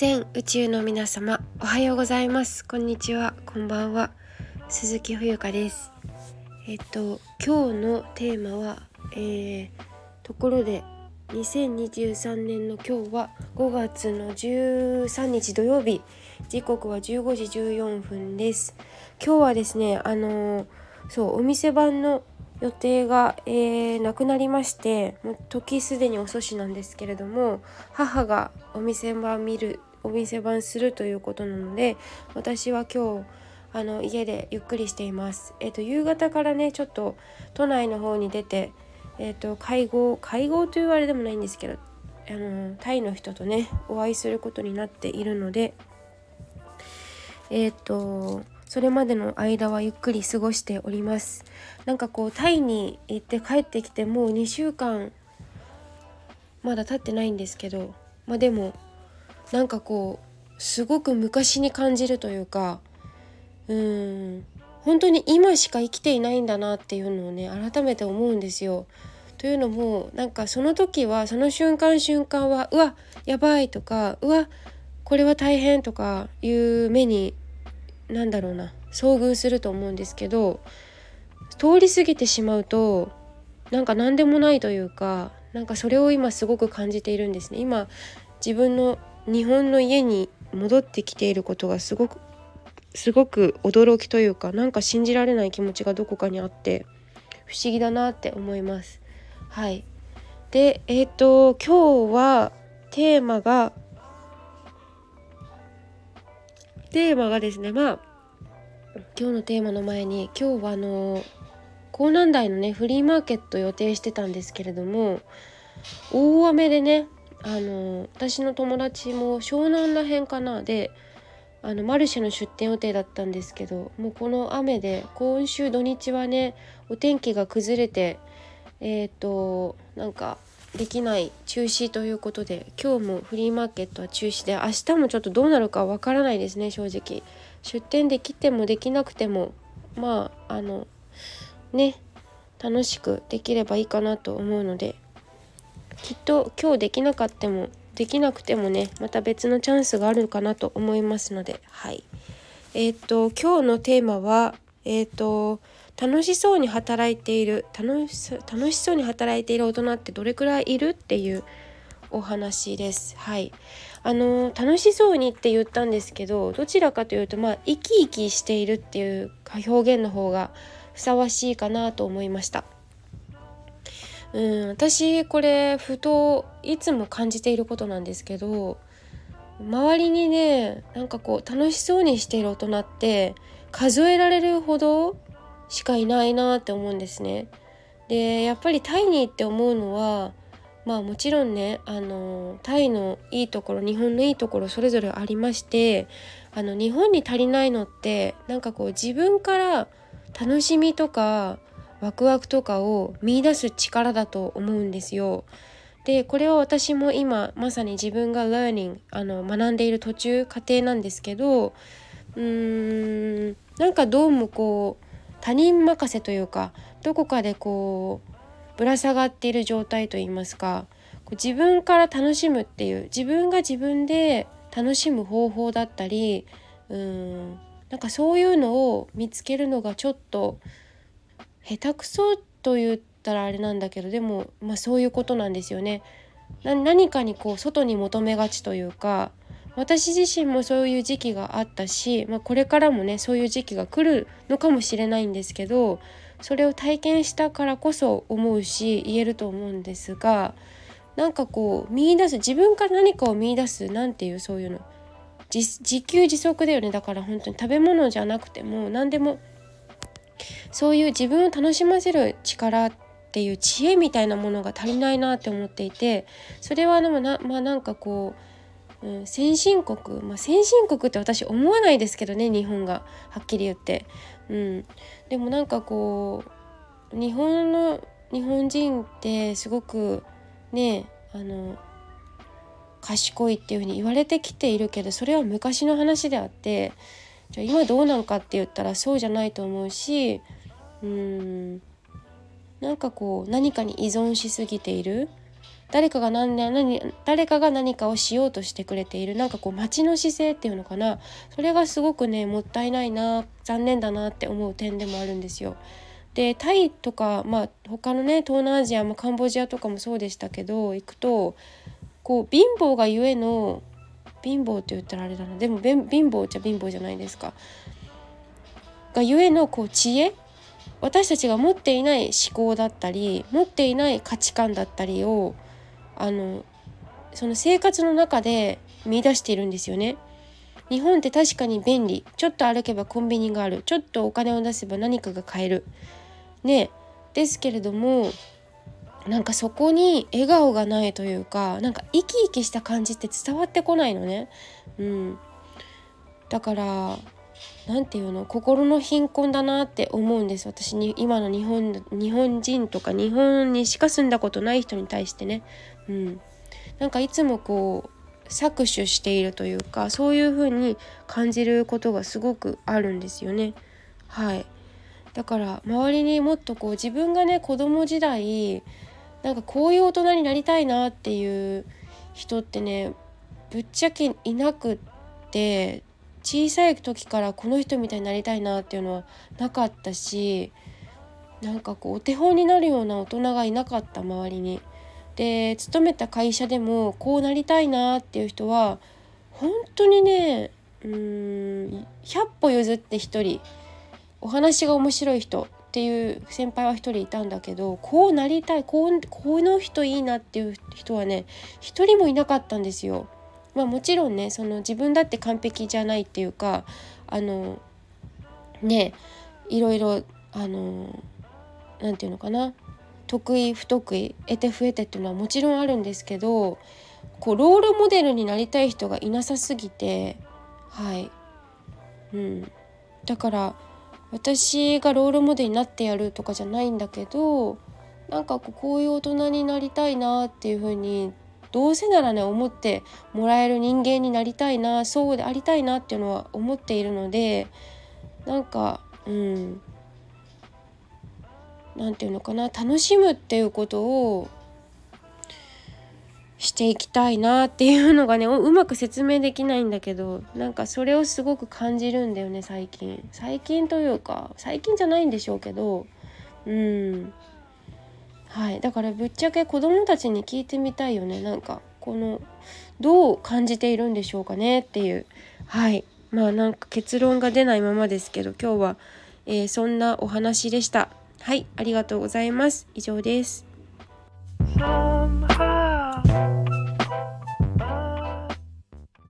全宇宙の皆様おはようございます。こんにちは。こんばんは。鈴木冬香です。えっと今日のテーマはえー、ところで2023年の今日は5月の13日土曜日。時刻は15時14分です。今日はですねあのー、そうお店番の予定が、えー、なくなりましてもう時すでに遅しなんですけれども母がお店番見るお店番するということなので私は今日あの家でゆっくりしています。えっ、と夕方からねちょっと都内の方に出てえっ、と会合会合というあれでもないんですけどあのタイの人とねお会いすることになっているのでえっ、とそれまでの間はゆっくり過ごしておりますなんかこうタイに行って帰ってきてもう2週間まだ経ってないんですけどまあでもなんかこうすごく昔に感じるというかうん本当に今しか生きていないんだなっていうのをね改めて思うんですよ。というのもなんかその時はその瞬間瞬間はうわやばいとかうわこれは大変とかいう目になんだろうな遭遇すると思うんですけど通り過ぎてしまうとなんか何でもないというかなんかそれを今すごく感じているんですね今自分の日本の家に戻ってきていることがすごくすごく驚きというかなんか信じられない気持ちがどこかにあって不思議だなって思います。はい。でえっ、ー、と今日はテーマがテーマがですねまあ今日のテーマの前に今日はあの港南台のねフリーマーケット予定してたんですけれども大雨でねあの私の友達も湘南ら辺かな。であのマルシェの出店予定だったんですけどもうこの雨で今週土日はねお天気が崩れてえっ、ー、となんかできない中止ということで今日もフリーマーケットは中止で明日もちょっとどうなるかわからないですね正直。出店できてもできなくてもまああのね楽しくできればいいかなと思うのできっと今日できなかったもできなくてもねまた別のチャンスがあるかなと思いますのではいえっ、と今日のテーマはえっ、と楽しそうに働いている楽し楽しそうに働いている大人ってどれくらいいるっていうお話です。はいあの楽しそうにって言ったんですけどどちらかというとまあ生き生きしているっていう表現の方がふさわしいかなと思いました。うん私これふといつも感じていることなんですけど周りにねなんかこう楽しそうにしている大人って数えられるほどしかいないなって思うんですね。でやっぱりタイに行って思うのはまあもちろんねあのタイのいいところ日本のいいところそれぞれありましてあの日本に足りないのってなんかこう自分から楽しみとかワクワクとかを見出す力だと思うんですよ。でこれは私も今まさに自分が learning あの学んでいる途中過程なんですけどうーんなんかどうもこう他人任せというかどこかでこうぶら下がっている状態といいますか自分から楽しむっていう自分が自分で楽しむ方法だったりうんなんかそういうのを見つけるのがちょっと下手くそと言ったらあれなんだけどでも、まあ、そういうことなんですよね。何かにこう外に求めがちというか私自身もそういう時期があったし、まあ、これからもねそういう時期が来るのかもしれないんですけどそれを体験したからこそ思うし言えると思うんですがなんかこう見いだす自分から何かを見いだすなんていうそういうの自給自足だよねだから本当に食べ物じゃなくても何でもそういう自分を楽しませる力っていう知恵みたいなものが足りないなって思っていてそれはでもなまあなんかこう、うん、先進国、まあ、先進国って私思わないですけどね日本がはっきり言って、うん、でもなんかこう日本の日本人ってすごくねあの賢いっていうふうに言われてきているけどそれは昔の話であってじゃあ今どうなんかって言ったらそうじゃないと思うしうん。なんかこう何かに依存しすぎている。誰かが何何誰かが何かをしようとしてくれている。なんかこう待ちの姿勢っていうのかな。それがすごくねもったいないな残念だなって思う点でもあるんですよ。でタイとか、まあ、他のね東南アジアもカンボジアとかもそうでしたけど行くとこう貧乏がゆえの貧乏って言ったらあれだな。でも貧乏じゃ貧乏じゃないですか。がゆえのこう知恵私たちが持っていない思考だったり持っていない価値観だったりをあのその生活の中で見出しているんですよね。日本って確かに便利。ちょっと歩けばコンビニがある。ちょっとお金を出せば何かが買える。ね。ですけれどもなんかそこに笑顔がないというかなんか生き生きした感じって伝わってこないのね。うん、だから何て言うの？心の貧困だなって思うんです。私に今の日本日本人とか日本にしか住んだことない人に対してね、うん、なんかいつもこう搾取しているというかそういう風に感じることがすごくあるんですよね。はい。だから周りにもっとこう自分がね子供時代なんかこういう大人になりたいなっていう人ってねぶっちゃけいなくって小さい時からこの人みたいになりたいなっていうのはなかったしなんかこうお手本になるような大人がいなかった周りに。で勤めた会社でもこうなりたいなっていう人は本当にねうん100歩譲って1人お話が面白い人っていう先輩は1人いたんだけどこうなりたいこうこの人いいなっていう人はね1人もいなかったんですよ。まあ、もちろんねその自分だって完璧じゃないっていうかあのねいろいろあの何て言うのかな得意不得意得て増えてっていうのはもちろんあるんですけどこうロールモデルになりたい人がいなさすぎてはい、うん、だから私がロールモデルになってやるとかじゃないんだけどなんかこういう大人になりたいなっていう風にどうせならね思ってもらえる人間になりたいなそうでありたいなっていうのは思っているのでなんかうん。何て言うのかな楽しむっていうことをしていきたいなっていうのがねうまく説明できないんだけどなんかそれをすごく感じるんだよね最近。最近というか最近じゃないんでしょうけどうん。はい。だからぶっちゃけ子どもたちに聞いてみたいよね。なんかこのどう感じているんでしょうかねっていう。はい。まあなんか結論が出ないままですけど今日は、えー、そんなお話でした。はい。ありがとうございます。以上です。